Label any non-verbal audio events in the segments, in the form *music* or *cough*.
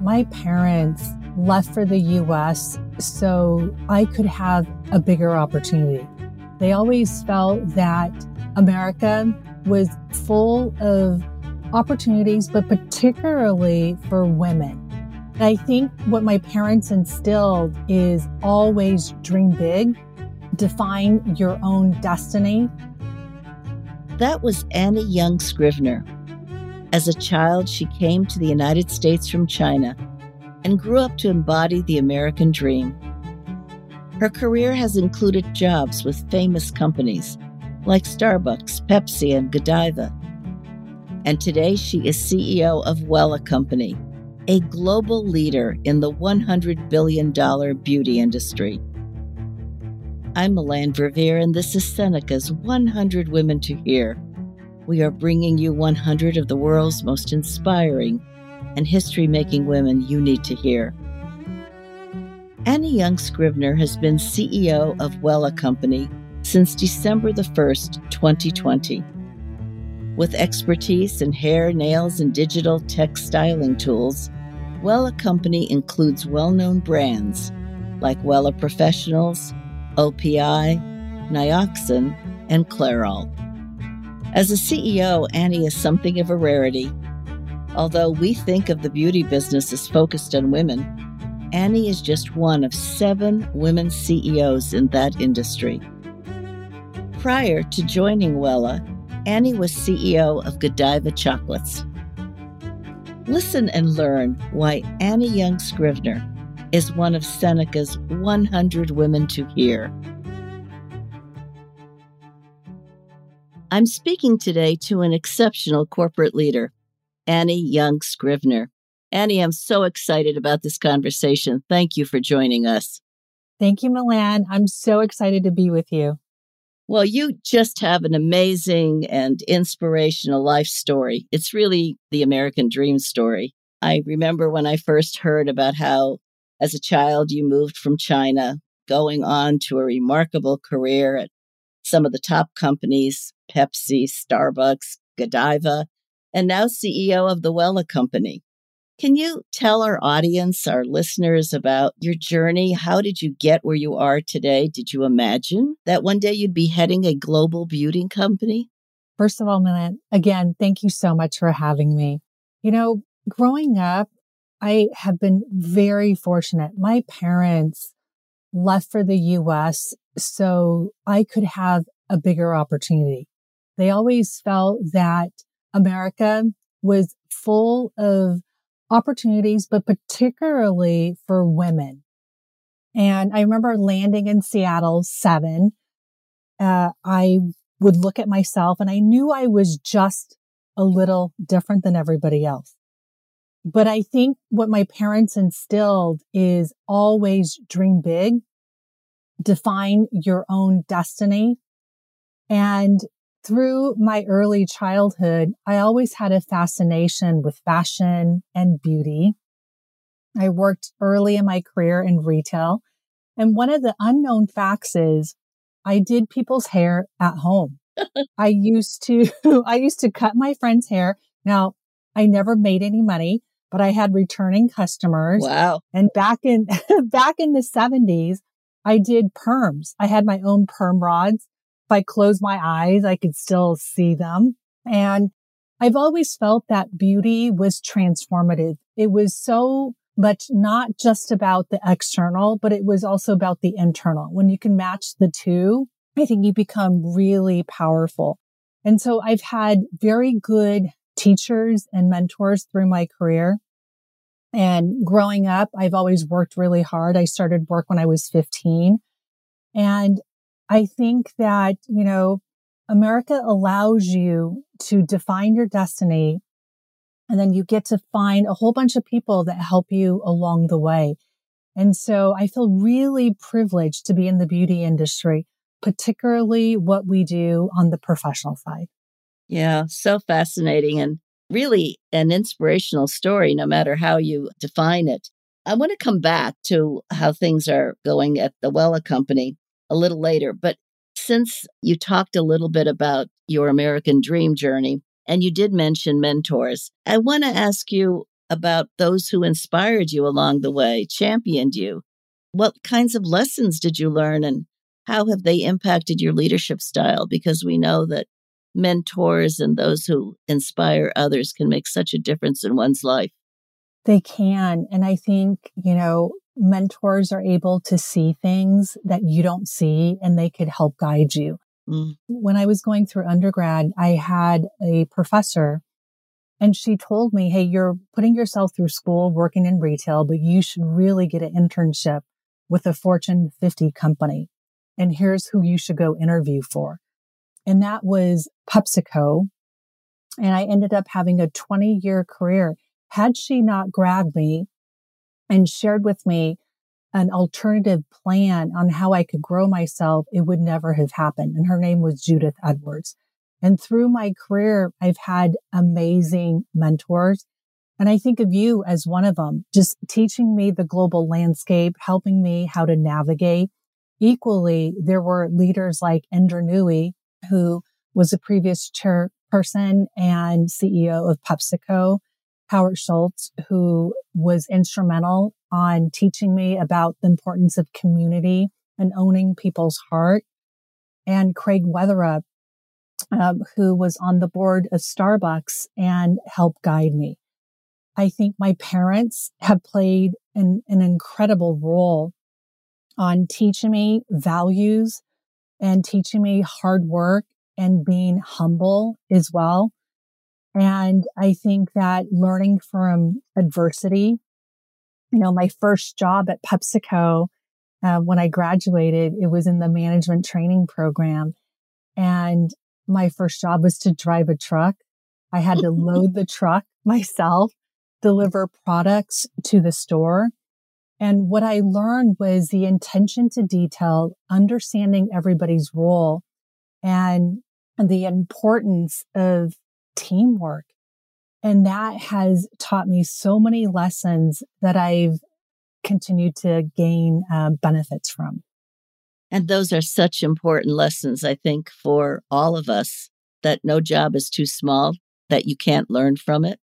My parents left for the US so I could have a bigger opportunity. They always felt that America was full of opportunities, but particularly for women. I think what my parents instilled is always dream big, define your own destiny. That was Annie Young Scrivner. As a child, she came to the United States from China and grew up to embody the American dream. Her career has included jobs with famous companies like Starbucks, Pepsi, and Godiva. And today she is CEO of Wella Company, a global leader in the $100 billion beauty industry. I'm Melanne Verveer, and this is Seneca's 100 Women to Hear. We are bringing you 100 of the world's most inspiring and history making women you need to hear. Annie Young Scrivner has been CEO of Wella Company since December the 1st, 2020. With expertise in hair, nails, and digital tech styling tools, Wella Company includes well known brands like Wella Professionals, OPI, Nioxin, and Clairol. As a CEO, Annie is something of a rarity. Although we think of the beauty business as focused on women, Annie is just one of seven women CEOs in that industry. Prior to joining Wella, Annie was CEO of Godiva Chocolates. Listen and learn why Annie Young Scrivner is one of Seneca's 100 Women to Hear. I'm speaking today to an exceptional corporate leader, Annie Young Scrivner. Annie, I'm so excited about this conversation. Thank you for joining us. Thank you, Melanne. I'm so excited to be with you. Well, you just have an amazing and inspirational life story. It's really the American dream story. I remember when I first heard about how, as a child, you moved from China, going on to a remarkable career at some of the top companies Pepsi, Starbucks, Godiva, and now CEO of the Wella Company. Can you tell our audience, our listeners, about your journey? How did you get where you are today? Did you imagine that one day you'd be heading a global beauty company? First of all, Melanne, again, thank you so much for having me. You know, growing up, I have been very fortunate. My parents left for the US so I could have a bigger opportunity. They always felt that America was full of opportunities, but particularly for women. And I remember landing in Seattle seven. Uh, I would look at myself and I knew I was just a little different than everybody else. But I think what my parents instilled is always dream big, define your own destiny. And through my early childhood, I always had a fascination with fashion and beauty. I worked early in my career in retail. And one of the unknown facts is I did people's hair at home. *laughs* I used to, *laughs* I used to cut my friend's hair. Now I never made any money, but I had returning customers. Wow. And back in, *laughs* back in the seventies, I did perms. I had my own perm rods if I closed my eyes, I could still see them. And I've always felt that beauty was transformative. It was so much not just about the external, but it was also about the internal. When you can match the two, I think you become really powerful. And so I've had very good teachers and mentors through my career. And growing up, I've always worked really hard. I started work when I was 15 and I think that, you know, America allows you to define your destiny and then you get to find a whole bunch of people that help you along the way. And so I feel really privileged to be in the beauty industry, particularly what we do on the professional side. Yeah, so fascinating and really an inspirational story, no matter how you define it. I want to come back to how things are going at the Wella Company a little later. But since you talked a little bit about your American dream journey, and you did mention mentors, I want to ask you about those who inspired you along the way, championed you. What kinds of lessons did you learn and how have they impacted your leadership style? Because we know that mentors and those who inspire others can make such a difference in one's life. They can. And I think, you know, mentors are able to see things that you don't see and they could help guide you. Mm. When I was going through undergrad, I had a professor and she told me, Hey, you're putting yourself through school working in retail, but you should really get an internship with a Fortune 50 company. And here's who you should go interview for. And that was PepsiCo. And I ended up having a 20 year career. Had she not grabbed me and shared with me an alternative plan on how I could grow myself, it would never have happened. And her name was Judith Edwards. And through my career, I've had amazing mentors. And I think of you as one of them, just teaching me the global landscape, helping me how to navigate. Equally, there were leaders like Indra Nooyi, who was a previous chairperson and CEO of PepsiCo, Howard Schultz, who was instrumental on teaching me about the importance of community and owning people's heart, and Craig Weatherup, um, who was on the board of Starbucks and helped guide me. I think my parents have played an, an incredible role on teaching me values and teaching me hard work and being humble as well. And I think that learning from adversity, you know, my first job at PepsiCo, uh, when I graduated, it was in the management training program. And my first job was to drive a truck. I had to load the *laughs* truck myself, deliver products to the store. And what I learned was the intention to detail, understanding everybody's role and, the importance of teamwork. And that has taught me so many lessons that I've continued to gain uh, benefits from. And those are such important lessons, I think, for all of us that no job is too small, that you can't learn from it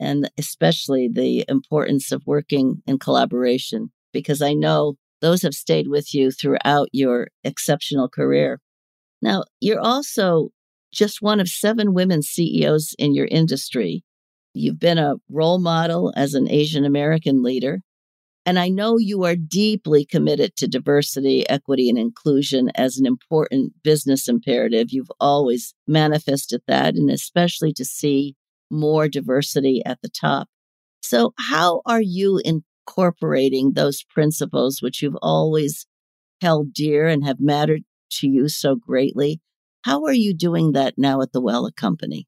and especially the importance of working in collaboration, because I know those have stayed with you throughout your exceptional career. Now, you're also just one of seven women CEOs in your industry. You've been a role model as an Asian American leader. And I know you are deeply committed to diversity, equity, and inclusion as an important business imperative. You've always manifested that, and especially to see more diversity at the top. So, how are you incorporating those principles, which you've always held dear and have mattered to you so greatly? How are you doing that now at the Wella Company?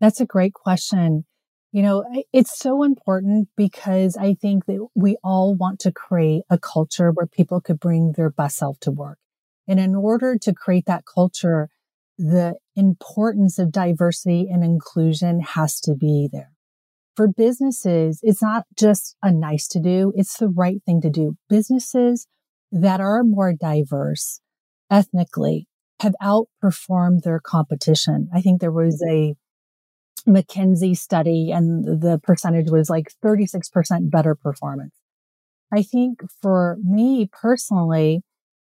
That's a great question. You know, it's so important because I think that we all want to create a culture where people could bring their best self to work. And in order to create that culture, the importance of diversity and inclusion has to be there. For businesses, it's not just a nice to do, it's the right thing to do. Businesses that are more diverse ethnically have outperformed their competition. I think there was a McKinsey study and the percentage was like 36% better performance. I think for me personally,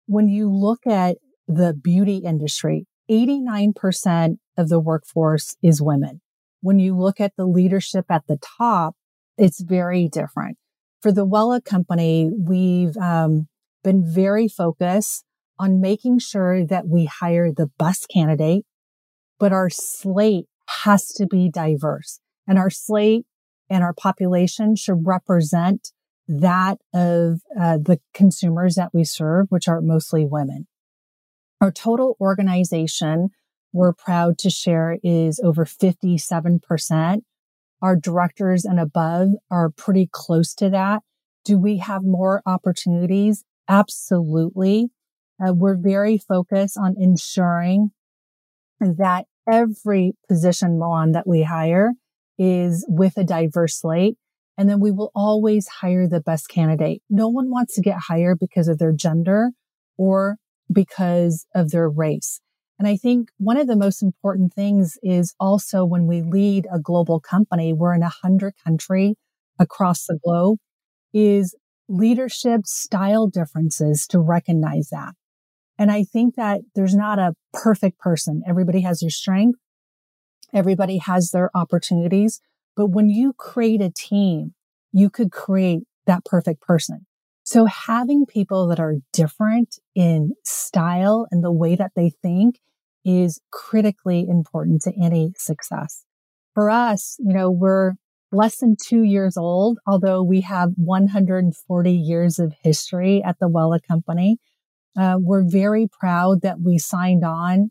when you look at the beauty industry, 89% of the workforce is women. When you look at the leadership at the top, it's very different. For the Wella company, we've um, been very focused on making sure that we hire the best candidate, but our slate has to be diverse and our slate and our population should represent that of uh, the consumers that we serve, which are mostly women. Our total organization, we're proud to share, is over 57%. Our directors and above are pretty close to that. Do we have more opportunities? Absolutely. Uh, we're very focused on ensuring that every position one that we hire is with a diverse slate. And then we will always hire the best candidate. No one wants to get hired because of their gender or because of their race. And I think one of the most important things is also when we lead a global company, we're in a hundred country across the globe is leadership style differences to recognize that. And I think that there's not a perfect person. Everybody has their strength. Everybody has their opportunities. But when you create a team, you could create that perfect person. So having people that are different in style and the way that they think is critically important to any success. For us, you know, we're less than two years old, although we have 140 years of history at the Wella Company. Uh, we're very proud that we signed on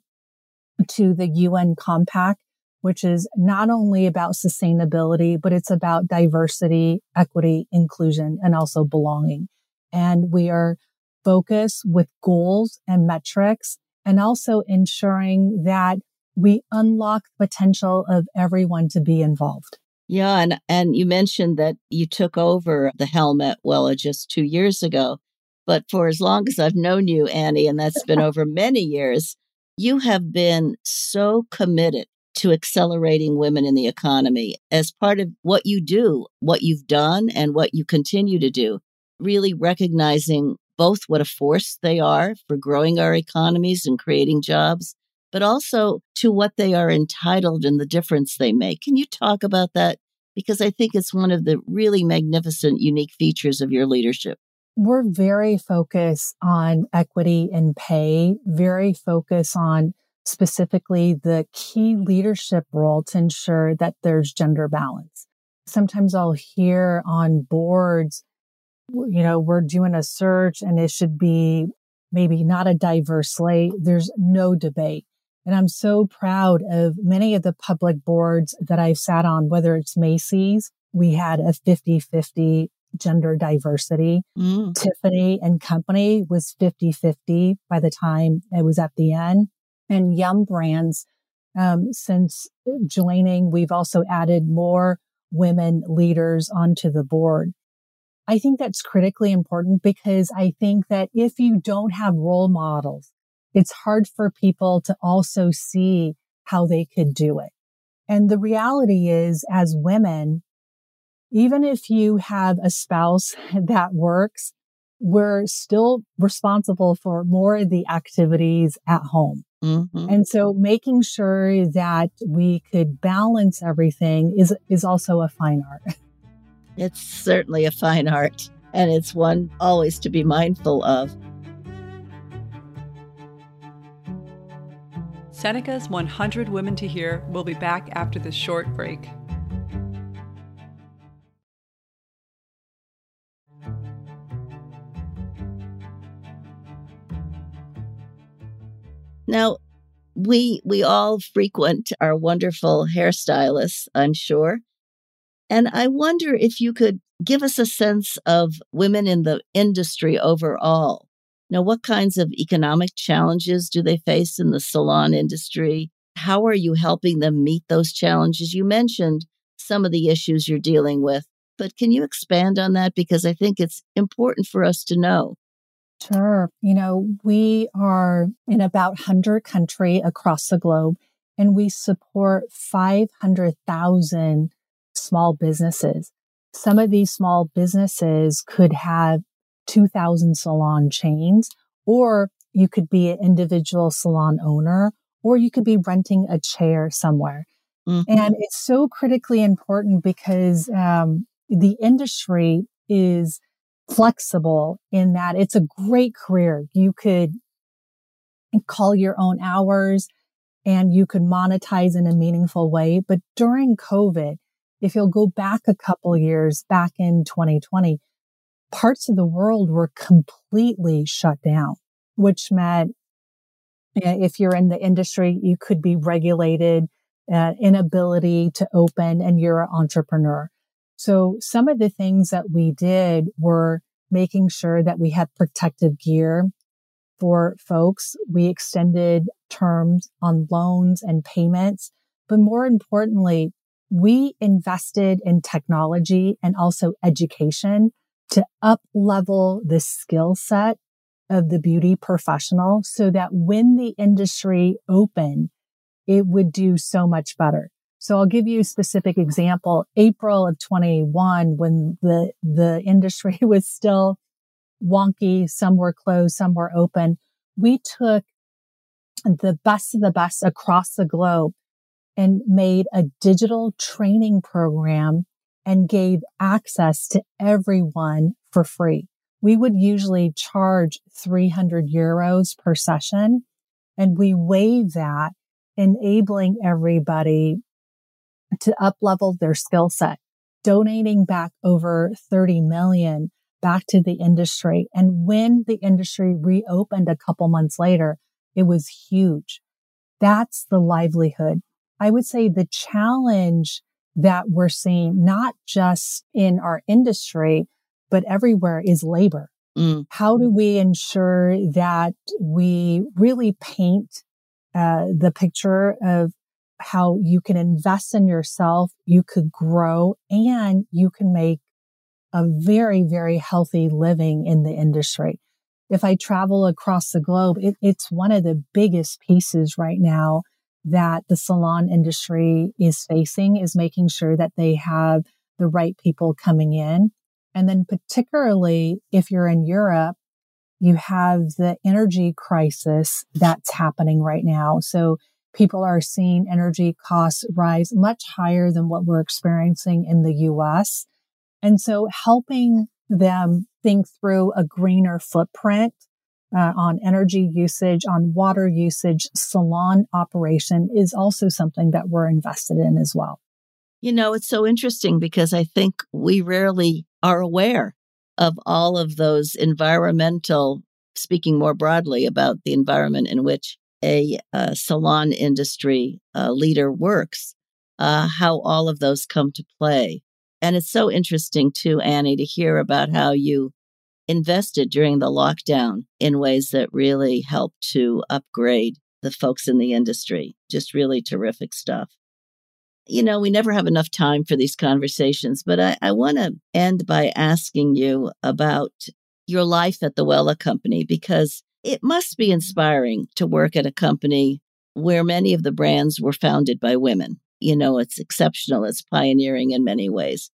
to the UN Compact, which is not only about sustainability, but it's about diversity, equity, inclusion, and also belonging. And we are focused with goals and metrics and also ensuring that we unlock potential of everyone to be involved. Yeah, and and you mentioned that you took over the helm at Wella uh, just two years ago, but for as long as I've known you, Annie, and that's been over many years, you have been so committed to accelerating women in the economy as part of what you do, what you've done, and what you continue to do. Really recognizing both what a force they are for growing our economies and creating jobs, but also to what they are entitled and the difference they make. Can you talk about that? Because I think it's one of the really magnificent, unique features of your leadership. We're very focused on equity and pay, very focused on specifically the key leadership role to ensure that there's gender balance. Sometimes I'll hear on boards, you know, we're doing a search and it should be maybe not a diverse slate. There's no debate. And I'm so proud of many of the public boards that I've sat on, whether it's Macy's, we had a 50 50 gender diversity. Mm. Tiffany and Company was 50 50 by the time it was at the end. And Yum Brands, um, since joining, we've also added more women leaders onto the board. I think that's critically important because I think that if you don't have role models it's hard for people to also see how they could do it. And the reality is, as women, even if you have a spouse *laughs* that works, we're still responsible for more of the activities at home. Mm-hmm. And so making sure that we could balance everything is, is also a fine art. *laughs* It's certainly a fine art, and it's one always to be mindful of. Seneca's 100 Women to Hear will be back after this short break. Now, we we all frequent our wonderful hairstylists, I'm sure. And I wonder if you could give us a sense of women in the industry overall. Now, what kinds of economic challenges do they face in the salon industry? How are you helping them meet those challenges? You mentioned some of the issues you're dealing with, but can you expand on that? Because I think it's important for us to know. Sure. You know, we are in about 100 country across the globe and we support 500,000 small businesses. Some of these small businesses could have 2000 salon chains, or you could be an individual salon owner, or you could be renting a chair somewhere. Mm-hmm. And it's so critically important because um, the industry is flexible in that it's a great career. You could call your own hours and you could monetize in a meaningful way. But during COVID, if you'll go back a couple years, back in 2020, parts of the world were completely shut down, which meant if you're in the industry, you could be regulated, uh, inability to open, and you're an entrepreneur. So some of the things that we did were making sure that we had protective gear for folks. We extended terms on loans and payments. But more importantly, we invested in technology and also education to up level the skill set of the beauty professional so that when the industry opened, it would do so much better. So I'll give you a specific example. April of 21, when the, the industry *laughs* was still wonky, some were closed, some were open. We took the best of the best across the globe and made a digital training program and gave access to everyone for free. We would usually charge 300 euros per session and we waive that, enabling everybody to up level their skill set, donating back over 30 million back to the industry. And when the industry reopened a couple months later, it was huge. That's the livelihood. I would say the challenge that we're seeing, not just in our industry, but everywhere is labor. Mm. How do we ensure that we really paint uh, the picture of how you can invest in yourself, you could grow, and you can make a very, very healthy living in the industry. If I travel across the globe, it, it's one of the biggest pieces right now that the salon industry is facing is making sure that they have the right people coming in. And then particularly if you're in Europe, you have the energy crisis that's happening right now. So people are seeing energy costs rise much higher than what we're experiencing in the US. And so helping them think through a greener footprint uh, on energy usage, on water usage, salon operation is also something that we're invested in as well. You know, it's so interesting because I think we rarely are aware of all of those environmental, speaking more broadly about the environment in which a, a salon industry uh, leader works, uh, how all of those come to play. And it's so interesting too, Annie, to hear about how you invested during the lockdown in ways that really helped to upgrade the folks in the industry. Just really terrific stuff. You know, we never have enough time for these conversations, but I, I want to end by asking you about your life at the Wella Company because it must be inspiring to work at a company where many of the brands were founded by women. You know, it's exceptional, it's pioneering in many ways.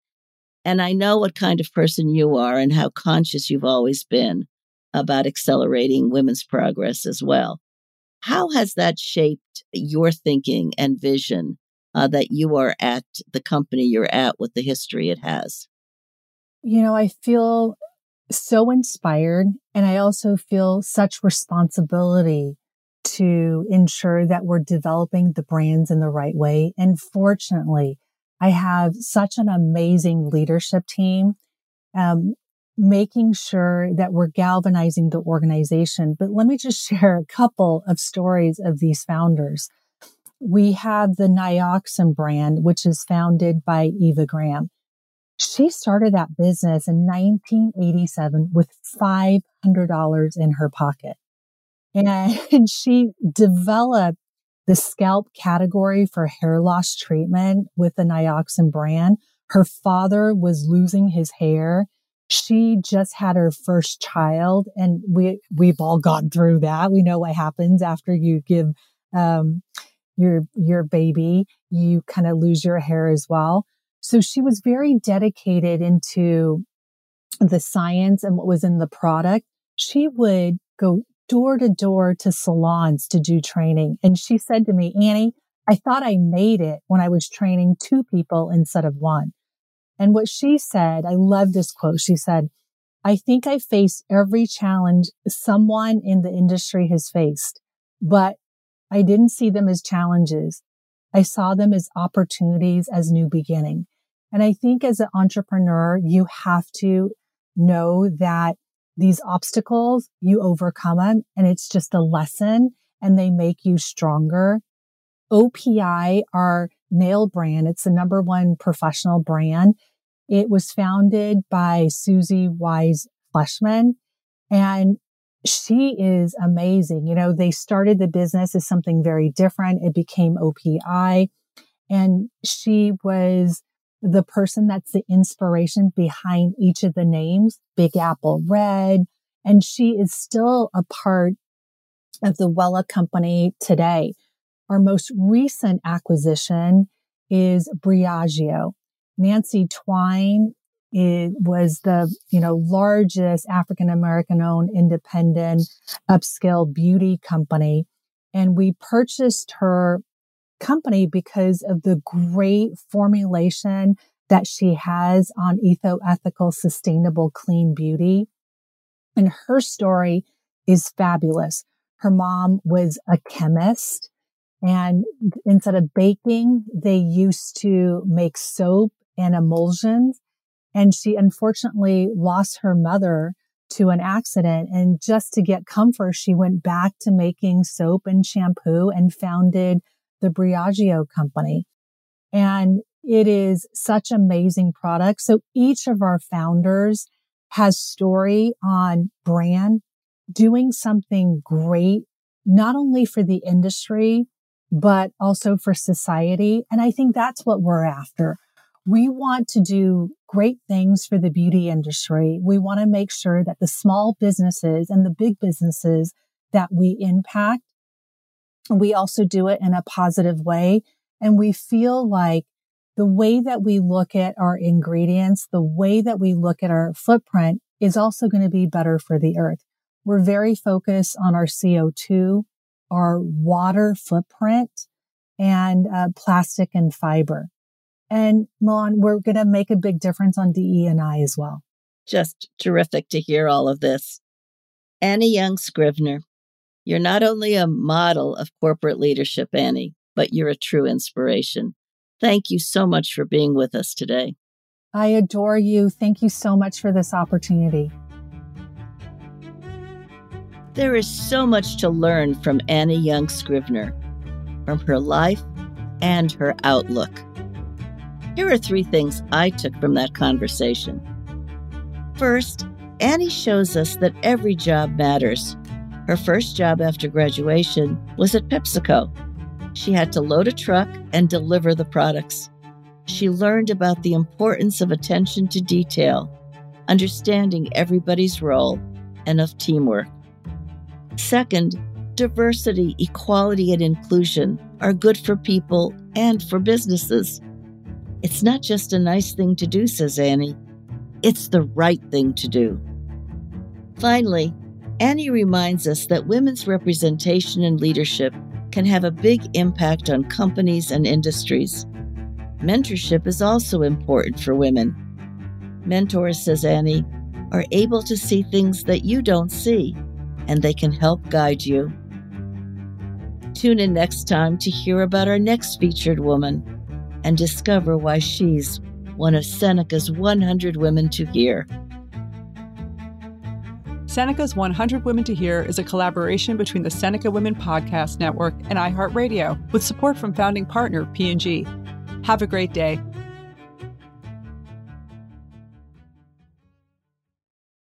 And I know what kind of person you are and how conscious you've always been about accelerating women's progress as well. How has that shaped your thinking and vision uh, that you are at the company you're at with the history it has? You know, I feel so inspired and I also feel such responsibility to ensure that we're developing the brands in the right way. And fortunately, I have such an amazing leadership team, um, making sure that we're galvanizing the organization. But let me just *laughs* share a couple of stories of these founders. We have the Nioxin brand, which is founded by Eva Graham. She started that business in 1987 with $500 in her pocket. And *laughs* she developed the scalp category for hair loss treatment with the Nioxin brand. Her father was losing his hair. She just had her first child and we, we've all gone through that. We know what happens after you give, um, your, your baby, you kind of lose your hair as well. So she was very dedicated into the science and what was in the product. She would go door to door to salons to do training. And she said to me, Annie, I thought I made it when I was training two people instead of one. And what she said, I love this quote. She said, I think I faced every challenge someone in the industry has faced, but I didn't see them as challenges. I saw them as opportunities, as new beginning. And I think as an entrepreneur, you have to know that these obstacles, you overcome them and it's just a lesson and they make you stronger. OPI, our nail brand, it's the number one professional brand. It was founded by Susie Wise Fleshman and she is amazing. You know, they started the business as something very different. It became OPI and she was the person that's the inspiration behind each of the names, Big Apple Red. And she is still a part of the Wella company today. Our most recent acquisition is Briogeo. Nancy Twine it was the, you know, largest African American owned independent upscale beauty company. And we purchased her company because of the great formulation that she has on etho ethical, sustainable, clean beauty. And her story is fabulous. Her mom was a chemist and instead of baking, they used to make soap and emulsions. And she unfortunately lost her mother to an accident. And just to get comfort, she went back to making soap and shampoo and founded the Briogeo company. And it is such amazing product. So each of our founders has story on brand, doing something great, not only for the industry, but also for society. And I think that's what we're after. We want to do great things for the beauty industry. We want to make sure that the small businesses and the big businesses that we impact, we also do it in a positive way. And we feel like the way that we look at our ingredients, the way that we look at our footprint is also going to be better for the earth. We're very focused on our CO2, our water footprint, and uh, plastic and fiber. And Melanne, we're going to make a big difference on DE and I as well. Just terrific to hear all of this. Annie Young Scrivner, you're not only a model of corporate leadership, Annie, but you're a true inspiration. Thank you so much for being with us today. I adore you. Thank you so much for this opportunity. There is so much to learn from Annie Young Scrivner, from her life and her outlook. Here are three things I took from that conversation. First, Annie shows us that every job matters. Her first job after graduation was at PepsiCo. She had to load a truck and deliver the products. She learned about the importance of attention to detail, understanding everybody's role, and of teamwork. Second, diversity, equality, and inclusion are good for people and for businesses. It's not just a nice thing to do, says Annie. It's the right thing to do. Finally, Annie reminds us that women's representation and leadership can have a big impact on companies and industries. Mentorship is also important for women. Mentors, says Annie, are able to see things that you don't see, and they can help guide you. Tune in next time to hear about our next featured woman and discover why she's one of Seneca's 100 Women to Hear. Seneca's 100 Women to Hear is a collaboration between the Seneca Women Podcast Network and iHeartRadio with support from founding partner P&G. Have a great day.